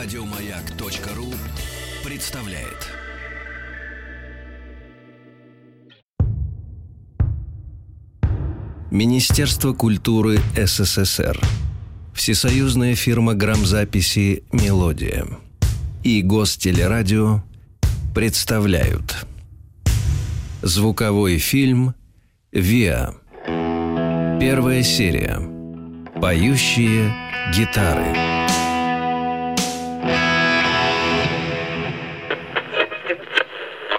Радиомаяк.ру представляет. Министерство культуры СССР. Всесоюзная фирма грамзаписи «Мелодия» и Гостелерадио представляют. Звуковой фильм «Виа» Первая серия. Поющие гитары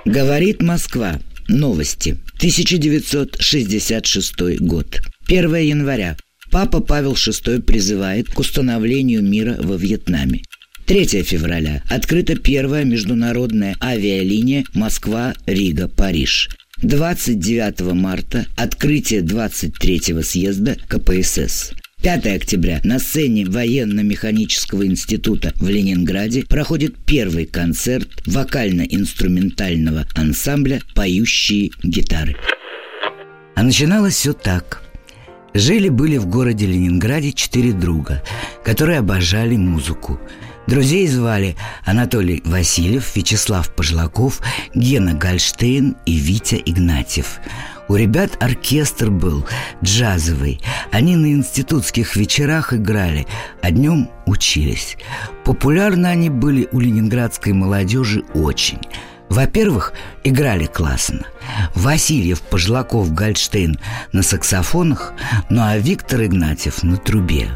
Говорит Москва. Новости. 1966 год. 1 января. Папа Павел VI призывает к установлению мира во Вьетнаме. 3 февраля. Открыта первая международная авиалиния Москва-Рига-Париж. 29 марта. Открытие 23-го съезда КПСС. 5 октября на сцене военно-механического института в Ленинграде проходит первый концерт вокально-инструментального ансамбля «Поющие гитары». А начиналось все так. Жили-были в городе Ленинграде четыре друга, которые обожали музыку. Друзей звали Анатолий Васильев, Вячеслав Пожлаков, Гена Гальштейн и Витя Игнатьев – у ребят оркестр был джазовый. Они на институтских вечерах играли, а днем учились. Популярны они были у ленинградской молодежи очень. Во-первых, играли классно. Васильев, Пожлаков, Гальштейн на саксофонах, ну а Виктор Игнатьев на трубе.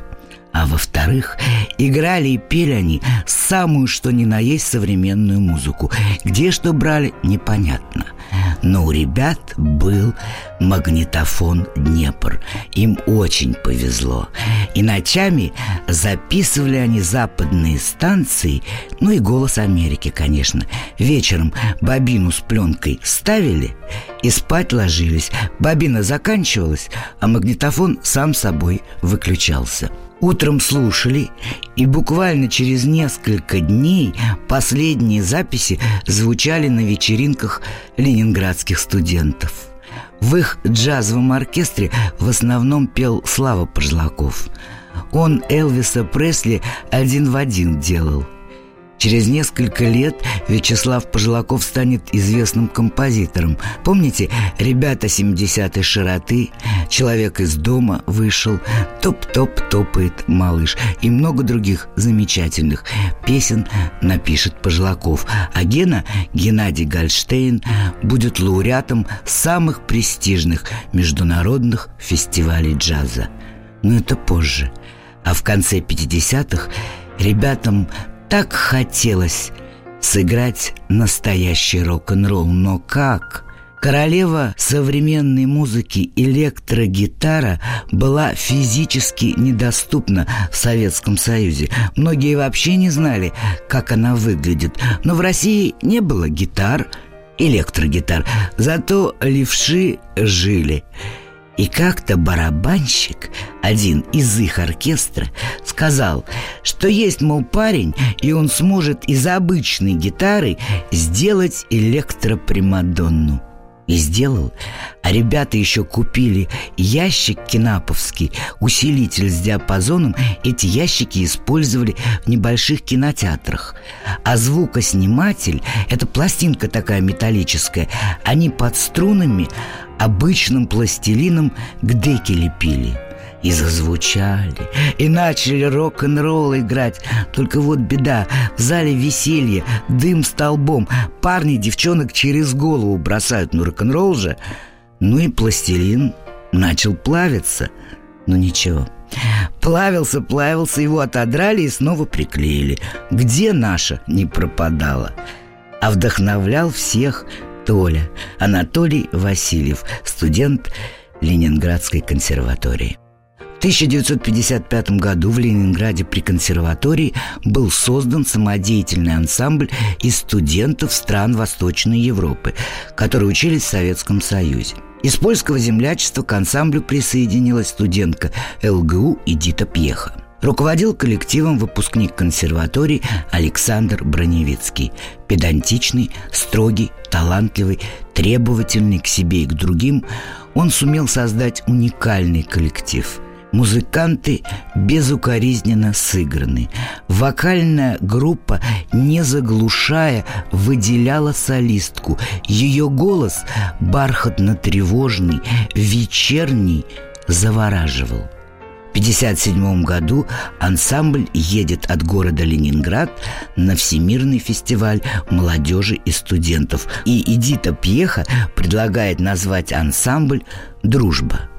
А во-вторых, играли и пели они самую что ни на есть современную музыку. Где что брали, непонятно. Но у ребят был магнитофон «Днепр». Им очень повезло. И ночами записывали они западные станции, ну и «Голос Америки», конечно. Вечером бобину с пленкой ставили и спать ложились. Бобина заканчивалась, а магнитофон сам собой выключался – Утром слушали, и буквально через несколько дней последние записи звучали на вечеринках ленинградских студентов. В их джазовом оркестре в основном пел Слава Пожлаков. Он Элвиса Пресли один в один делал – Через несколько лет Вячеслав Пожилаков станет известным композитором. Помните, ребята 70-й широты, человек из дома вышел, топ-топ топает малыш и много других замечательных песен напишет Пожилаков. А Гена, Геннадий Гальштейн, будет лауреатом самых престижных международных фестивалей джаза. Но это позже. А в конце 50-х ребятам так хотелось сыграть настоящий рок-н-ролл, но как? Королева современной музыки электрогитара была физически недоступна в Советском Союзе. Многие вообще не знали, как она выглядит. Но в России не было гитар, электрогитар. Зато левши жили. И как-то барабанщик, один из их оркестра, сказал, что есть, мол, парень, и он сможет из обычной гитары сделать электропримадонну. И сделал. А ребята еще купили ящик кинаповский, усилитель с диапазоном. Эти ящики использовали в небольших кинотеатрах. А звукосниматель, это пластинка такая металлическая, они под струнами обычным пластилином к деке лепили – и зазвучали, и начали рок-н-ролл играть. Только вот беда, в зале веселье, дым столбом, парни девчонок через голову бросают, ну рок-н-ролл же. Ну и пластилин начал плавиться. Ну ничего, Плавился, плавился, его отодрали и снова приклеили. Где наша не пропадала? А вдохновлял всех Толя, Анатолий Васильев, студент Ленинградской консерватории. 1955 году в Ленинграде при консерватории был создан самодеятельный ансамбль из студентов стран Восточной Европы, которые учились в Советском Союзе. Из польского землячества к ансамблю присоединилась студентка ЛГУ Эдита Пьеха. Руководил коллективом выпускник консерватории Александр Броневицкий. Педантичный, строгий, талантливый, требовательный к себе и к другим, он сумел создать уникальный коллектив – Музыканты безукоризненно сыграны. Вокальная группа, не заглушая, выделяла солистку. Ее голос, бархатно-тревожный, вечерний, завораживал. В 1957 году ансамбль едет от города Ленинград на Всемирный фестиваль молодежи и студентов. И Эдита Пьеха предлагает назвать ансамбль «Дружба».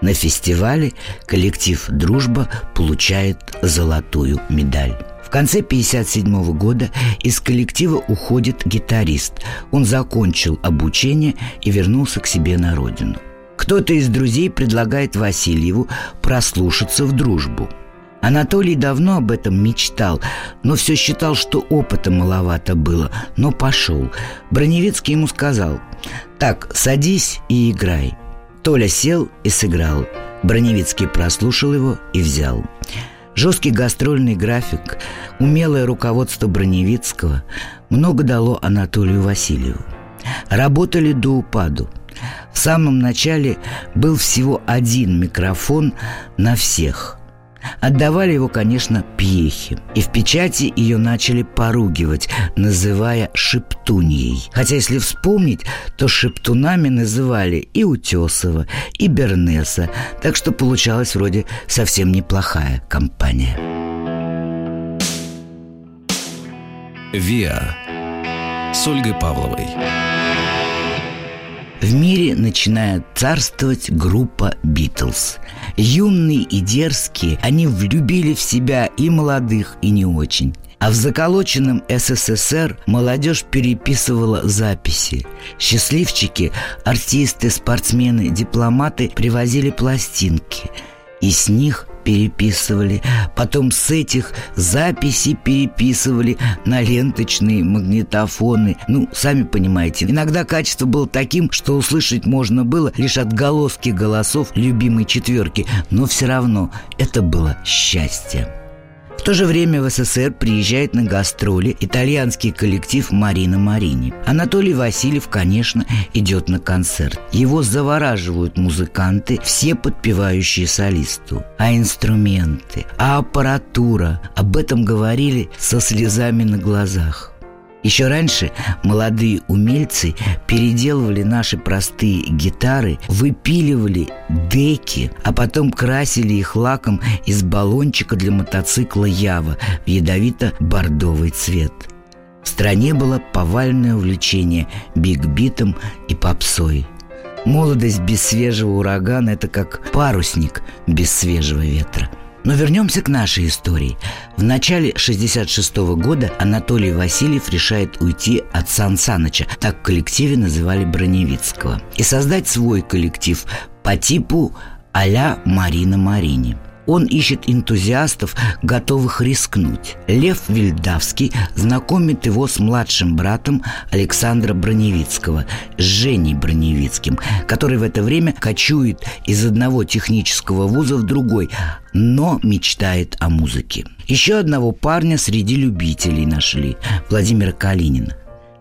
На фестивале коллектив «Дружба» получает золотую медаль. В конце 1957 года из коллектива уходит гитарист. Он закончил обучение и вернулся к себе на родину. Кто-то из друзей предлагает Васильеву прослушаться в дружбу. Анатолий давно об этом мечтал, но все считал, что опыта маловато было, но пошел. Броневицкий ему сказал «Так, садись и играй». Толя сел и сыграл. Броневицкий прослушал его и взял. Жесткий гастрольный график, умелое руководство Броневицкого много дало Анатолию Васильеву. Работали до упаду. В самом начале был всего один микрофон на всех – Отдавали его, конечно, Пьехе. И в печати ее начали поругивать, называя шептуньей. Хотя, если вспомнить, то шептунами называли и Утесова, и Бернеса. Так что получалась вроде совсем неплохая компания. «Виа» с Ольгой Павловой. В мире начинает царствовать группа «Битлз». Юные и дерзкие, они влюбили в себя и молодых, и не очень. А в заколоченном СССР молодежь переписывала записи. Счастливчики, артисты, спортсмены, дипломаты привозили пластинки. И с них переписывали, потом с этих записей переписывали на ленточные магнитофоны. Ну, сами понимаете, иногда качество было таким, что услышать можно было лишь отголоски голосов любимой четверки, но все равно это было счастье. В то же время в СССР приезжает на гастроли итальянский коллектив «Марина Марини». Анатолий Васильев, конечно, идет на концерт. Его завораживают музыканты, все подпевающие солисту. А инструменты, а аппаратура, об этом говорили со слезами на глазах. Еще раньше молодые умельцы переделывали наши простые гитары, выпиливали деки, а потом красили их лаком из баллончика для мотоцикла «Ява» в ядовито-бордовый цвет. В стране было повальное увлечение бигбитом и попсой. Молодость без свежего урагана – это как парусник без свежего ветра – но вернемся к нашей истории. В начале 66 -го года Анатолий Васильев решает уйти от Сан Саныча, так в коллективе называли Броневицкого, и создать свой коллектив по типу а-ля Марина Марини – он ищет энтузиастов, готовых рискнуть. Лев Вильдавский знакомит его с младшим братом Александра Броневицкого, Женей Броневицким, который в это время кочует из одного технического вуза в другой, но мечтает о музыке. Еще одного парня среди любителей нашли – Владимира Калинина.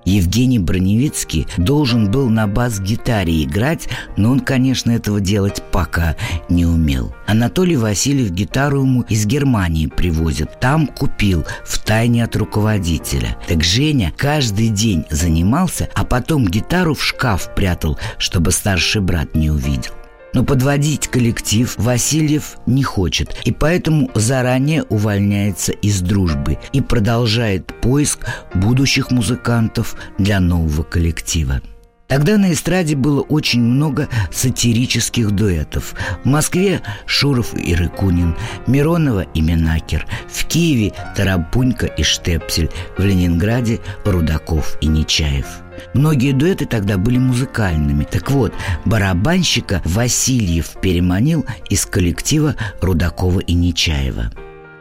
Евгений Броневицкий должен был на бас-гитаре играть, но он, конечно, этого делать пока не умел. Анатолий Васильев гитару ему из Германии привозит. Там купил, в тайне от руководителя. Так Женя каждый день занимался, а потом гитару в шкаф прятал, чтобы старший брат не увидел. Но подводить коллектив Васильев не хочет, и поэтому заранее увольняется из дружбы и продолжает поиск будущих музыкантов для нового коллектива. Тогда на эстраде было очень много сатирических дуэтов. В Москве Шуров и Рыкунин, Миронова и Минакер, в Киеве Тарапунька и Штепсель, в Ленинграде Рудаков и Нечаев – Многие дуэты тогда были музыкальными. Так вот, барабанщика Васильев переманил из коллектива Рудакова и Нечаева.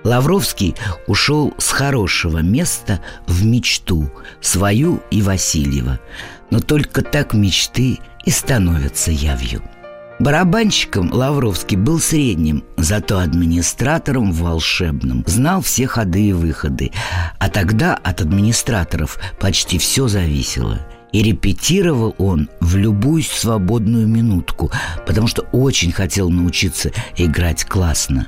Лавровский ушел с хорошего места в мечту, свою и Васильева. Но только так мечты и становятся явью. Барабанщиком Лавровский был средним, зато администратором волшебным. Знал все ходы и выходы. А тогда от администраторов почти все зависело. И репетировал он в любую свободную минутку, потому что очень хотел научиться играть классно.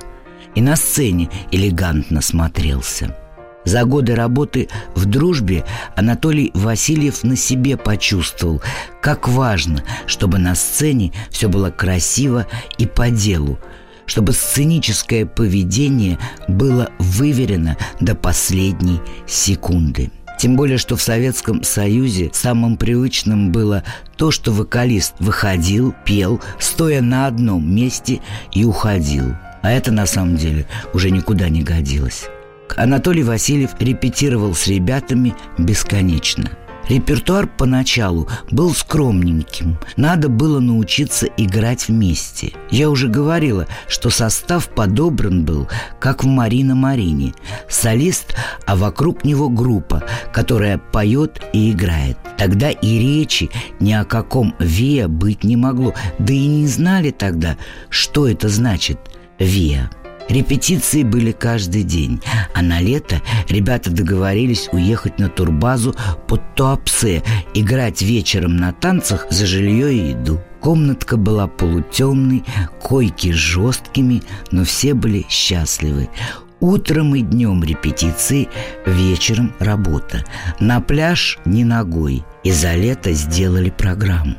И на сцене элегантно смотрелся. За годы работы в дружбе Анатолий Васильев на себе почувствовал, как важно, чтобы на сцене все было красиво и по делу, чтобы сценическое поведение было выверено до последней секунды. Тем более, что в Советском Союзе самым привычным было то, что вокалист выходил, пел, стоя на одном месте и уходил. А это на самом деле уже никуда не годилось. Анатолий Васильев репетировал с ребятами бесконечно – Репертуар поначалу был скромненьким. Надо было научиться играть вместе. Я уже говорила, что состав подобран был, как в «Марина Марине». Солист, а вокруг него группа, которая поет и играет. Тогда и речи ни о каком «Виа» быть не могло. Да и не знали тогда, что это значит «Виа». Репетиции были каждый день, а на лето ребята договорились уехать на турбазу под Туапсе, играть вечером на танцах за жилье и еду. Комнатка была полутемной, койки жесткими, но все были счастливы. Утром и днем репетиции, вечером работа. На пляж ни ногой. И за лето сделали программу.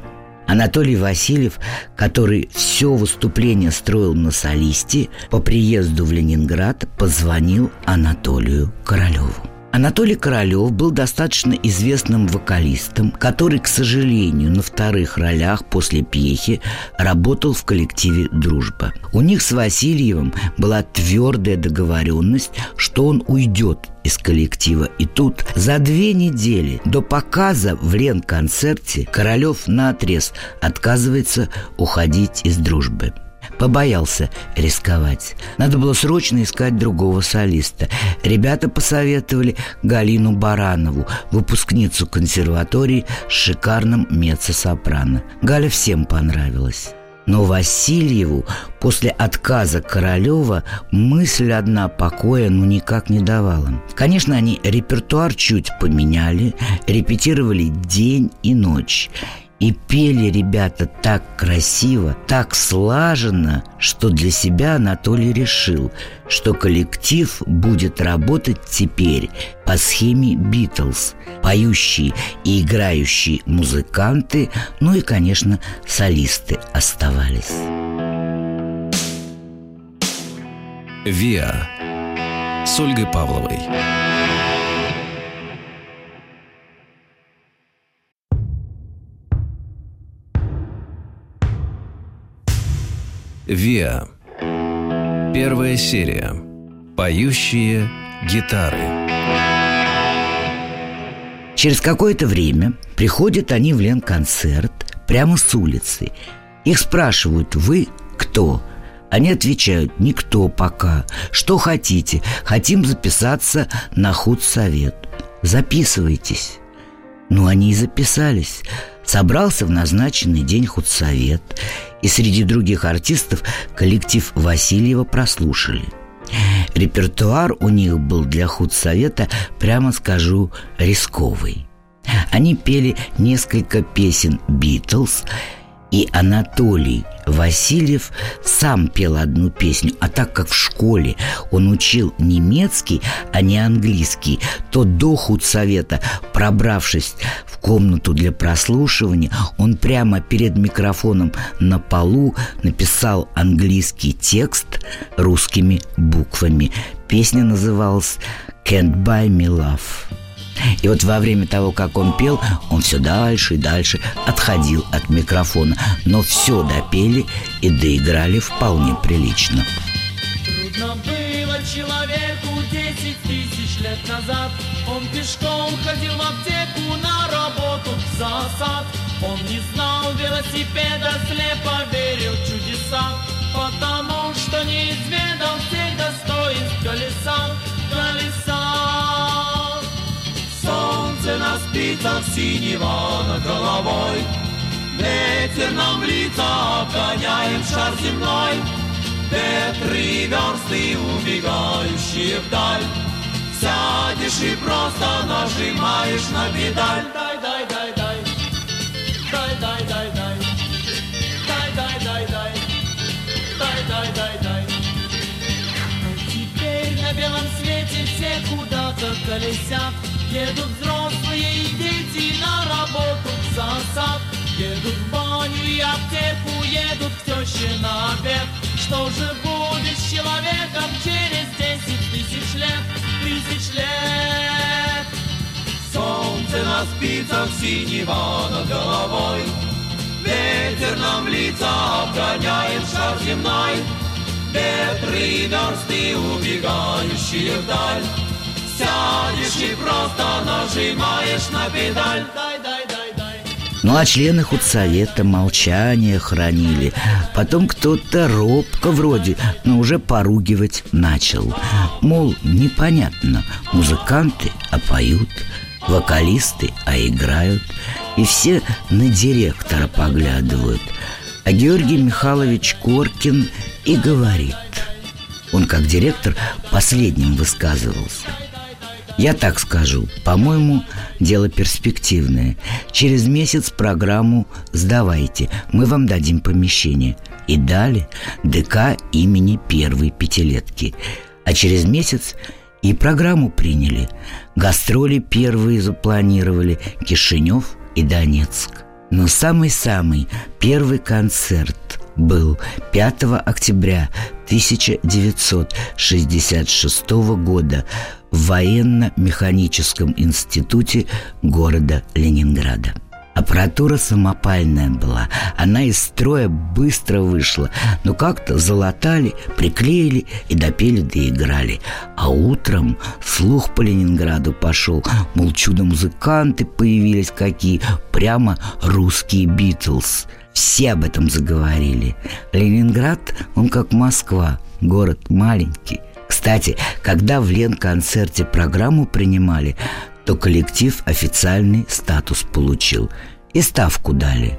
Анатолий Васильев, который все выступление строил на солисте, по приезду в Ленинград позвонил Анатолию Королеву. Анатолий Королев был достаточно известным вокалистом, который, к сожалению, на вторых ролях после пьехи работал в коллективе «Дружба». У них с Васильевым была твердая договоренность, что он уйдет из коллектива. И тут за две недели до показа в Лен-концерте Королев наотрез отказывается уходить из «Дружбы». Побоялся рисковать. Надо было срочно искать другого солиста. Ребята посоветовали Галину Баранову, выпускницу консерватории с шикарным меццо-сопрано. Галя всем понравилась. Но Васильеву после отказа Королева мысль одна покоя ну никак не давала. Конечно, они репертуар чуть поменяли, репетировали день и ночь. И пели ребята так красиво, так слаженно, что для себя Анатолий решил, что коллектив будет работать теперь по схеме «Битлз». Поющие и играющие музыканты, ну и, конечно, солисты оставались. «Виа» с Ольгой Павловой. Виа. Первая серия. Поющие гитары. Через какое-то время приходят они в Ленконцерт прямо с улицы. Их спрашивают «Вы кто?» Они отвечают «Никто пока. Что хотите? Хотим записаться на худсовет. Записывайтесь». Ну, они и записались. Собрался в назначенный день худсовет – и среди других артистов коллектив Васильева прослушали. Репертуар у них был для худсовета, прямо скажу, рисковый. Они пели несколько песен «Битлз», и Анатолий Васильев сам пел одну песню, а так как в школе он учил немецкий, а не английский, то до худсовета, пробравшись в комнату для прослушивания, он прямо перед микрофоном на полу написал английский текст русскими буквами. Песня называлась «Can't Buy Me Love». И вот во время того, как он пел, он все дальше и дальше отходил от микрофона. Но все допели и доиграли вполне прилично. Трудно было человеку десять тысяч лет назад. Он пешком ходил в аптеку на работу в засад. Он не знал велосипеда, слепо верил в чудеса, потому что не изведал всех достоинств колеса, колеса солнце на спицах синего над головой. Ветер нам в лица, обгоняем шар земной. Ветры версты, убегающие вдаль. Сядешь и просто нажимаешь на педаль. Дай, дай, дай, дай. дай, дай, дай. Дай, дай, дай, дай. Дай, дай, дай, дай. Теперь на белом свете все куда-то колесят. Едут взрослые и дети на работу в засад. Едут в баню и аптеку, едут к теще на обед. Что же будет с человеком через десять тысяч лет? Тысяч лет. Солнце на спицах синего над головой. Ветер нам лица обгоняет шар земной. Ветры и версты, убегающие вдаль. Сядешь и просто нажимаешь на педаль. Дай, дай, дай, дай. Ну а члены худсовета молчание хранили. Потом кто-то робко вроде, но уже поругивать начал. Мол, непонятно, музыканты, а поют, вокалисты, а играют. И все на директора поглядывают. А Георгий Михайлович Коркин и говорит. Он как директор последним высказывался. Я так скажу, по-моему, дело перспективное. Через месяц программу сдавайте, мы вам дадим помещение. И дали ДК имени первой пятилетки. А через месяц и программу приняли. Гастроли первые запланировали Кишинев и Донецк. Но самый-самый первый концерт был 5 октября 1966 года в военно-механическом институте города Ленинграда. Аппаратура самопальная была, она из строя быстро вышла, но как-то залатали, приклеили и допели доиграли. А утром слух по Ленинграду пошел, мол, чудо-музыканты появились какие, прямо русские Битлз. Все об этом заговорили. Ленинград, он как Москва, город маленький. Кстати, когда в Лен-концерте программу принимали, то коллектив официальный статус получил и ставку дали.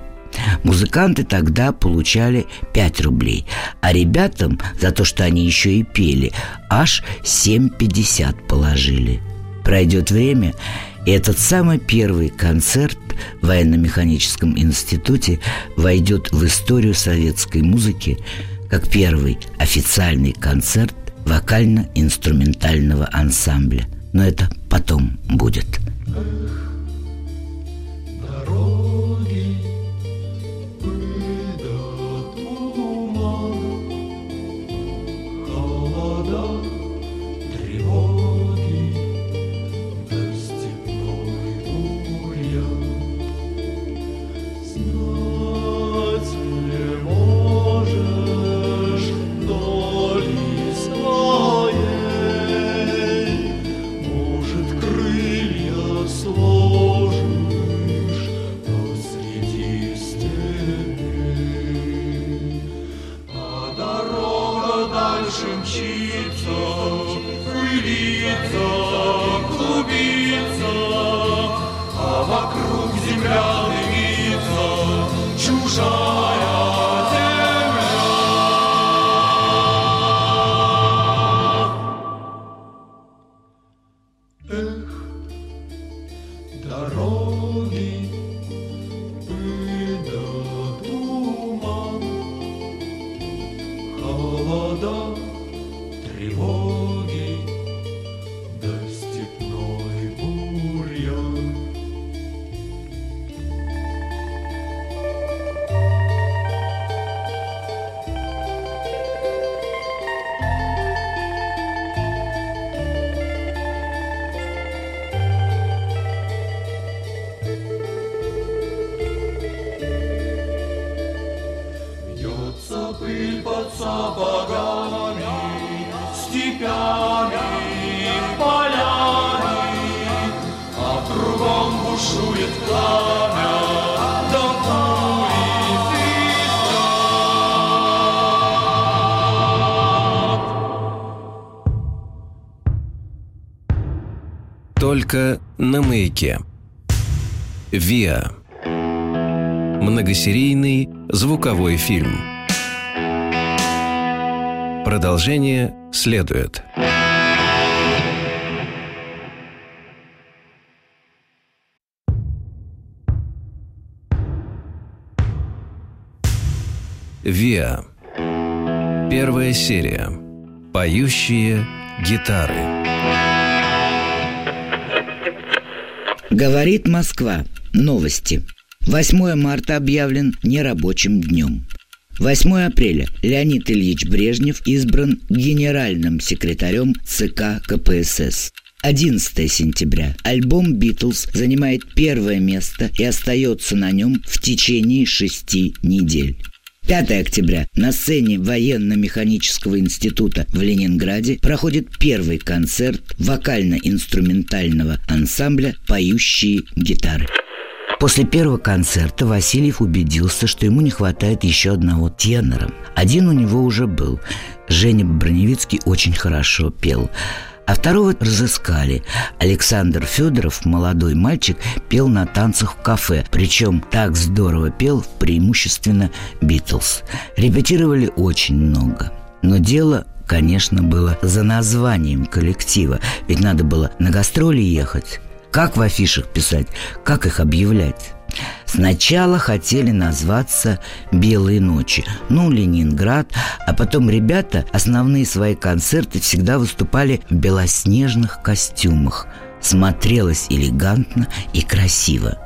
Музыканты тогда получали 5 рублей, а ребятам за то, что они еще и пели, аж 7,50 положили. Пройдет время, и этот самый первый концерт в военно-механическом институте войдет в историю советской музыки как первый официальный концерт вокально-инструментального ансамбля. Но это потом будет. Дороги ВИА. Многосерийный звуковой фильм. Продолжение следует. ВИА. Первая серия. Поющие гитары. Говорит Москва. Новости. 8 марта объявлен нерабочим днем. 8 апреля Леонид Ильич Брежнев избран генеральным секретарем ЦК КПСС. 11 сентября. Альбом «Битлз» занимает первое место и остается на нем в течение шести недель. 5 октября на сцене военно-механического института в Ленинграде проходит первый концерт вокально-инструментального ансамбля «Поющие гитары». После первого концерта Васильев убедился, что ему не хватает еще одного тенора. Один у него уже был. Женя Броневицкий очень хорошо пел. А второго разыскали. Александр Федоров, молодой мальчик, пел на танцах в кафе. Причем так здорово пел, преимущественно «Битлз». Репетировали очень много. Но дело конечно, было за названием коллектива, ведь надо было на гастроли ехать. Как в афишах писать, как их объявлять? Сначала хотели назваться «Белые ночи», ну, Ленинград, а потом ребята основные свои концерты всегда выступали в белоснежных костюмах. Смотрелось элегантно и красиво.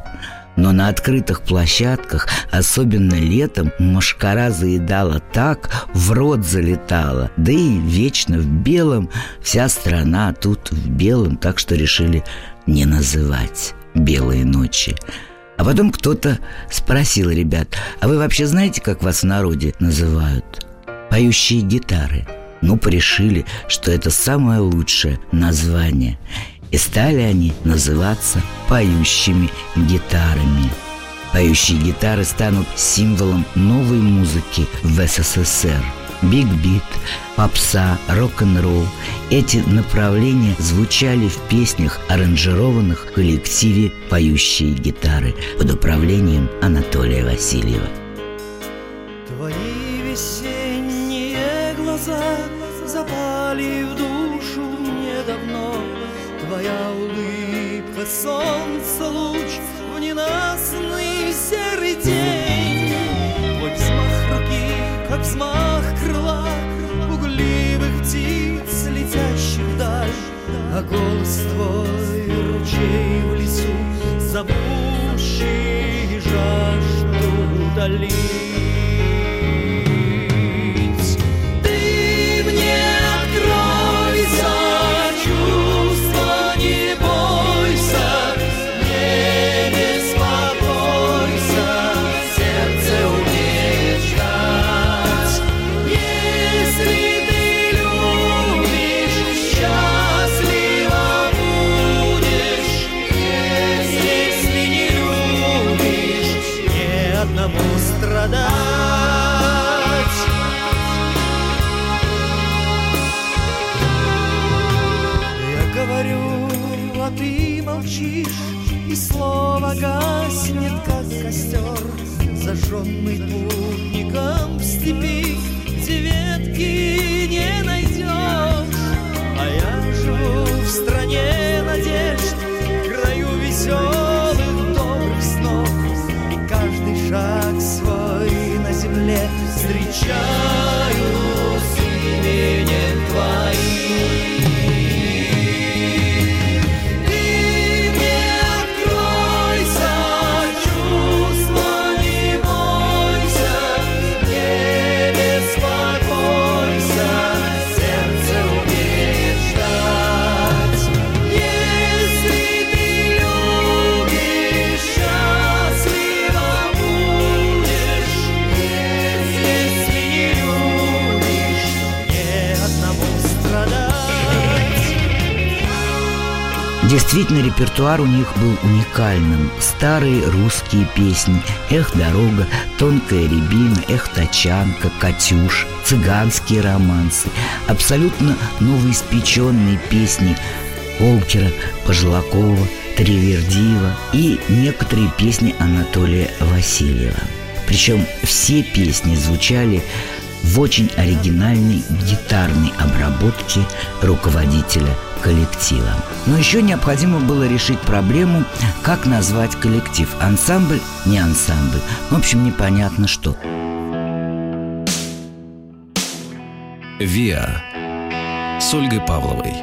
Но на открытых площадках, особенно летом, машкара заедала так, в рот залетала. Да и вечно в белом, вся страна тут в белом, так что решили не называть «Белые ночи». А потом кто-то спросил ребят, а вы вообще знаете, как вас в народе называют? Поющие гитары. Ну, порешили, что это самое лучшее название. И стали они называться поющими гитарами. Поющие гитары станут символом новой музыки в СССР – биг-бит, попса, рок-н-ролл. Эти направления звучали в песнях, аранжированных в коллективе «Поющие гитары» под управлением Анатолия Васильева. Твои весенние глаза запали в душу недавно. Твоя улыбка, солнце, луч в ненастный серый день. believe. Действительно, репертуар у них был уникальным. Старые русские песни «Эх, дорога», «Тонкая рябина», «Эх, тачанка», «Катюш», цыганские романсы, абсолютно новоиспеченные песни Олкера, Пожлакова, Тривердиева и некоторые песни Анатолия Васильева. Причем все песни звучали в очень оригинальной гитарной обработке руководителя коллектива. Но еще необходимо было решить проблему, как назвать коллектив. Ансамбль, не ансамбль. В общем, непонятно что. ВИА с Ольгой Павловой.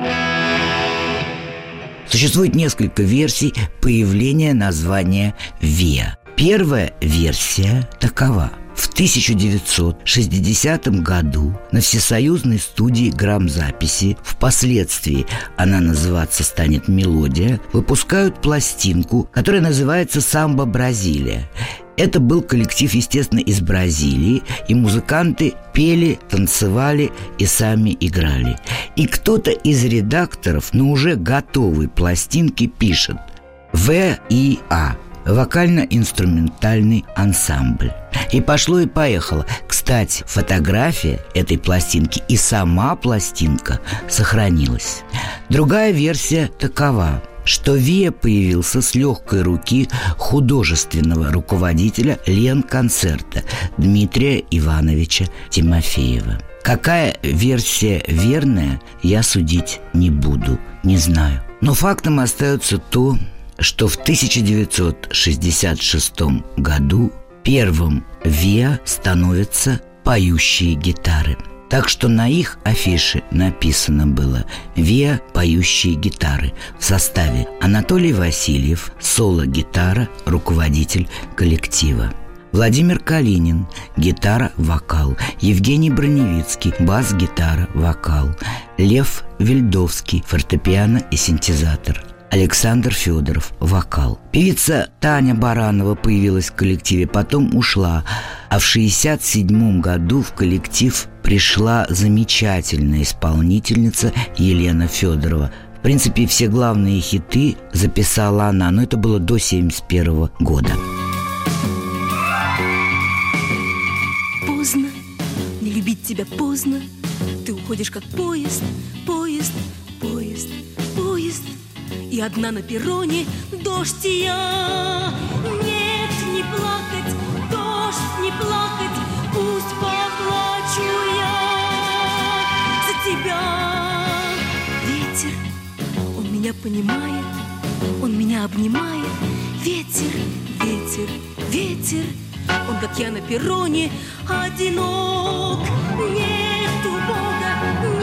Существует несколько версий появления названия ВИА. Первая версия такова. В 1960 году на всесоюзной студии грамзаписи, впоследствии она называться станет «Мелодия», выпускают пластинку, которая называется «Самбо Бразилия». Это был коллектив, естественно, из Бразилии, и музыканты пели, танцевали и сами играли. И кто-то из редакторов на уже готовой пластинке пишет «В и А» вокально-инструментальный ансамбль. И пошло и поехало. Кстати, фотография этой пластинки и сама пластинка сохранилась. Другая версия такова что Вия появился с легкой руки художественного руководителя Лен-концерта Дмитрия Ивановича Тимофеева. Какая версия верная, я судить не буду, не знаю. Но фактом остается то, что в 1966 году первым ВИА становятся поющие гитары. Так что на их афише написано было «ВИА. Поющие гитары» в составе Анатолий Васильев, соло-гитара, руководитель коллектива. Владимир Калинин – гитара, вокал. Евгений Броневицкий – бас-гитара, вокал. Лев Вильдовский – фортепиано и синтезатор. Александр Федоров – вокал. Певица Таня Баранова появилась в коллективе, потом ушла, а в 1967 году в коллектив пришла замечательная исполнительница Елена Федорова. В принципе, все главные хиты записала она, но это было до 1971 года. Поздно, не любить тебя поздно, ты уходишь как поезд, поезд, поезд, поезд – и одна на перроне дождь и я. Нет, не плакать, дождь, не плакать, пусть поплачу я за тебя. Ветер, он меня понимает, он меня обнимает. Ветер, ветер, ветер, он как я на перроне одинок. Нету Бога,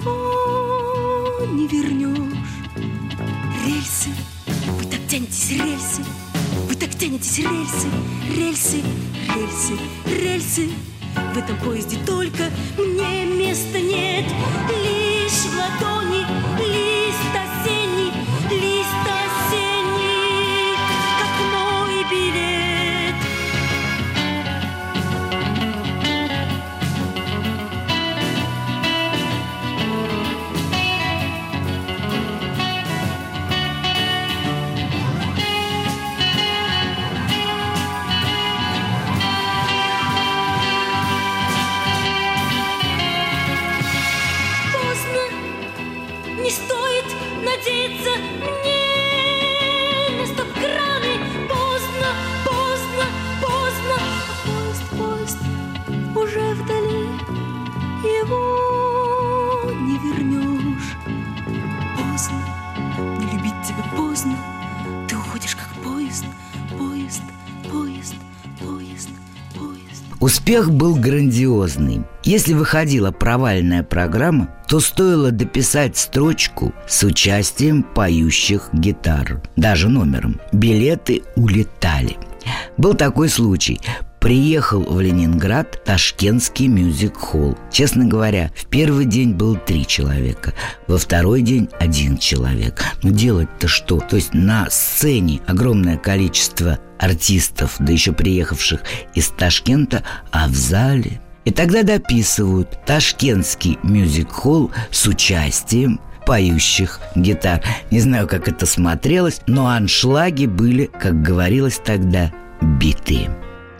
его не вернешь. Рельсы, вы так тянетесь, рельсы, вы так тянетесь, рельсы, рельсы, рельсы, рельсы. В этом поезде только мне места нет. Лишь Успех был грандиозный. Если выходила провальная программа, то стоило дописать строчку с участием поющих гитар, даже номером. Билеты улетали. Был такой случай. Приехал в Ленинград Ташкентский мюзик-холл. Честно говоря, в первый день было три человека, во второй день один человек. Но делать-то что? То есть на сцене огромное количество артистов, да еще приехавших из Ташкента, а в зале... И тогда дописывают Ташкентский мюзик-холл с участием поющих гитар. Не знаю, как это смотрелось, но аншлаги были, как говорилось тогда, битые.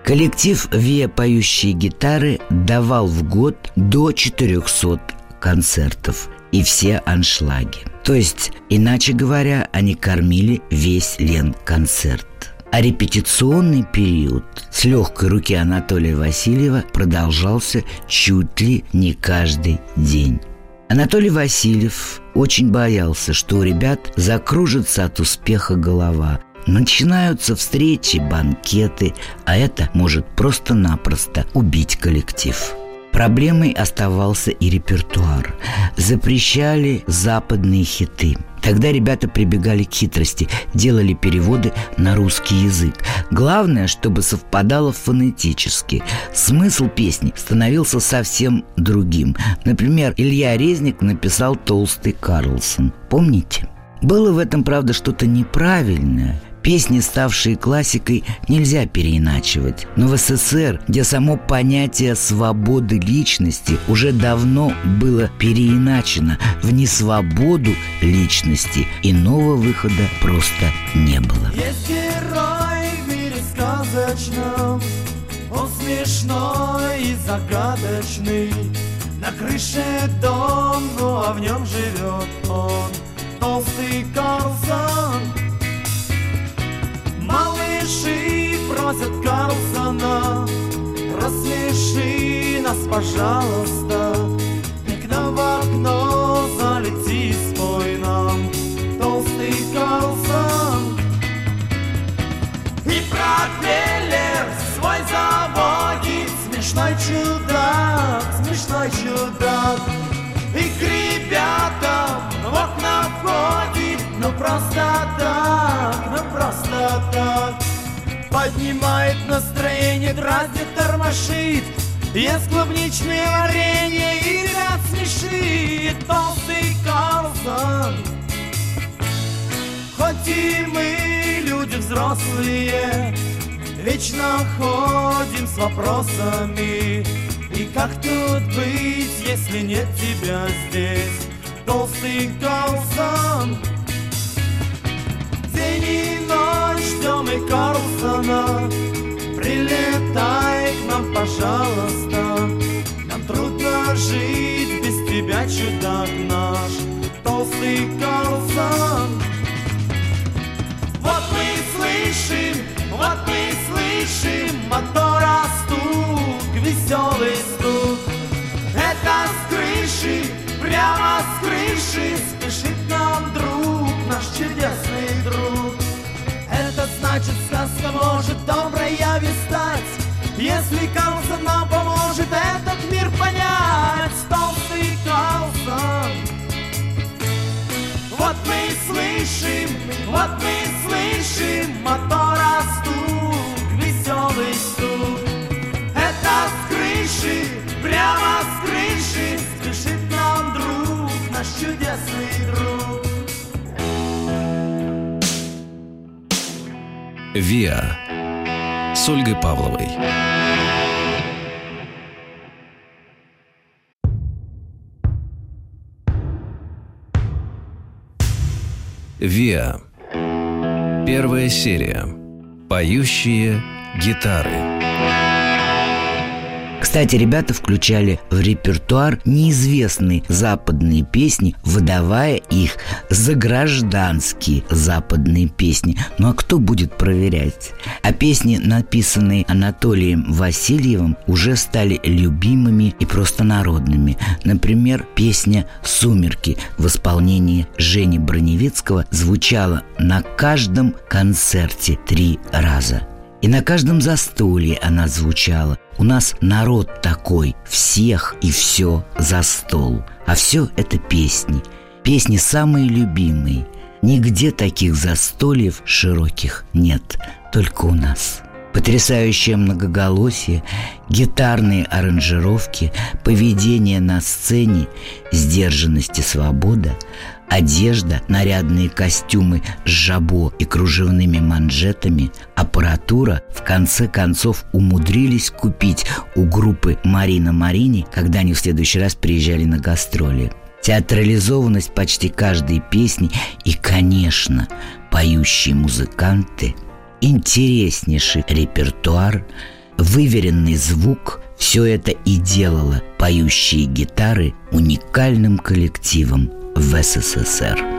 Коллектив «Виа поющие гитары» давал в год до 400 концертов и все аншлаги. То есть, иначе говоря, они кормили весь Лен-концерт. А репетиционный период с легкой руки Анатолия Васильева продолжался чуть ли не каждый день. Анатолий Васильев очень боялся, что у ребят закружится от успеха голова. Начинаются встречи, банкеты, а это может просто-напросто убить коллектив. Проблемой оставался и репертуар. Запрещали западные хиты. Тогда ребята прибегали к хитрости, делали переводы на русский язык. Главное, чтобы совпадало фонетически. Смысл песни становился совсем другим. Например, Илья Резник написал «Толстый Карлсон». Помните? Было в этом, правда, что-то неправильное – Песни, ставшие классикой, нельзя переиначивать. Но в СССР, где само понятие свободы личности уже давно было переиначено в несвободу личности, иного выхода просто не было. Есть герой в мире сказочном, он смешной и загадочный. На крыше дом, ну а в нем живет он, толстый Карлсон. Пожалуйста. Окно в окно залети, спой нам, толстый Карлсон. И пропеллер свой заводит, смешной чудак, смешной чудак. И к ребятам в окна входит, ну просто так, ну просто так. Поднимает настроение, дразнит, тормошит, Ест клубничное варенье и ребят смешит Толстый Карлсон. Хоть и мы люди взрослые Вечно ходим с вопросами. И как тут быть, если нет тебя здесь? Толстый Карлсон. День и ночь ждем и Карлсона Прилетай к нам, пожалуйста. Нам трудно жить без тебя, чудак наш. Толстый Карлсон. Вот мы слышим, вот мы слышим Мотора стук, веселый стук. Это с крыши, прямо с крыши Спешит нам друг, наш чудесный друг Это значит, сказка может добрая стать Если Карлсон нам поможет этот мир понять Толстый Карлсон. Вот мы слышим, вот мы слышим Мотора стук, веселый стук. Это с крыши, прямо с крыши Спешит нам друг, наш чудесный друг «Виа» с Ольгой Павловой. «Виа» Первая серия. Поющие гитары. Кстати, ребята включали в репертуар неизвестные западные песни, выдавая их за гражданские западные песни. Ну а кто будет проверять? А песни, написанные Анатолием Васильевым, уже стали любимыми и просто народными. Например, песня «Сумерки» в исполнении Жени Броневицкого звучала на каждом концерте три раза. И на каждом застолье она звучала. У нас народ такой, всех и все за стол. А все это песни. Песни самые любимые. Нигде таких застольев широких нет, только у нас. Потрясающее многоголосие, гитарные аранжировки, поведение на сцене, сдержанность и свобода – Одежда, нарядные костюмы с жабо и кружевными манжетами, аппаратура в конце концов умудрились купить у группы Марина Марини, когда они в следующий раз приезжали на гастроли. Театрализованность почти каждой песни и, конечно, поющие музыканты, интереснейший репертуар, выверенный звук – все это и делало поющие гитары уникальным коллективом в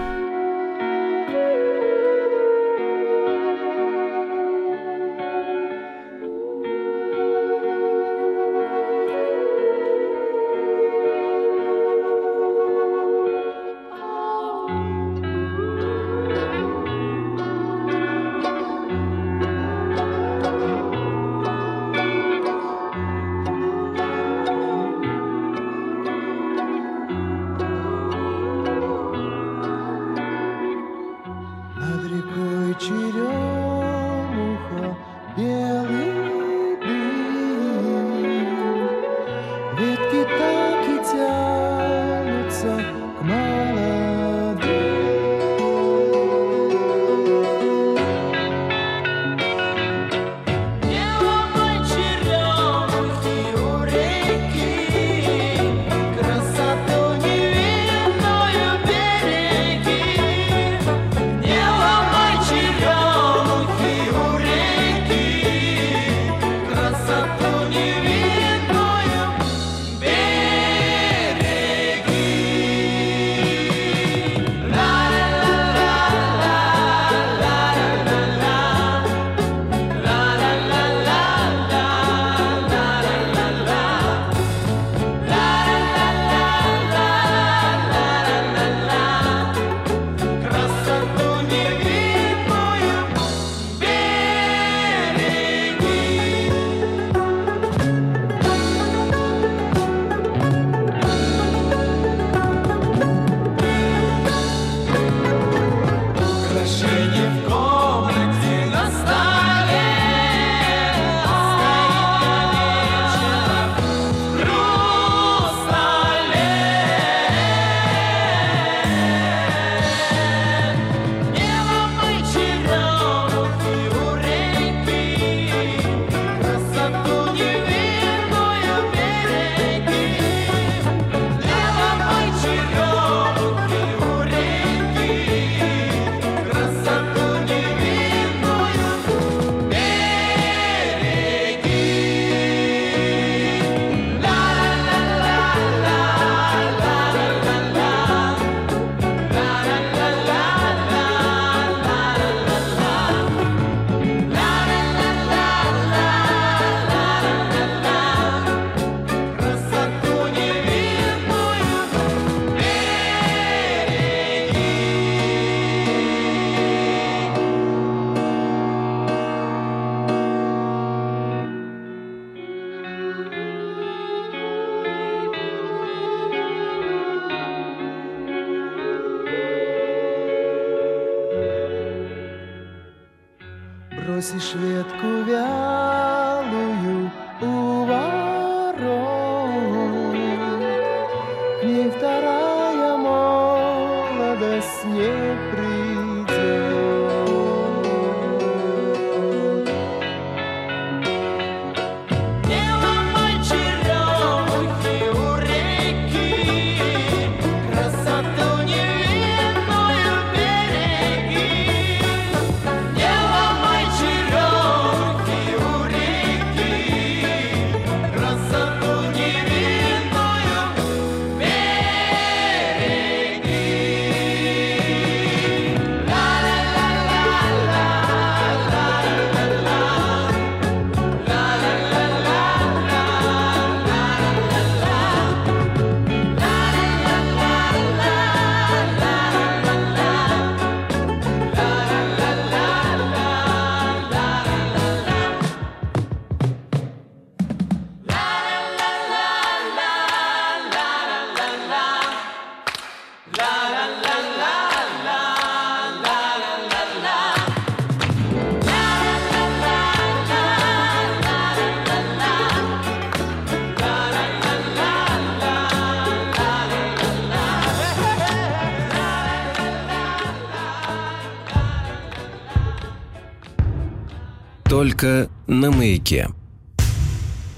языке.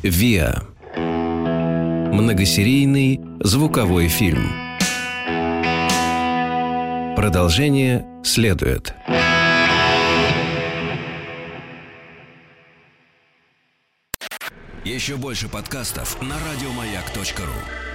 ВИА Многосерийный звуковой фильм. Продолжение следует. Еще больше подкастов на радиомаяк.ру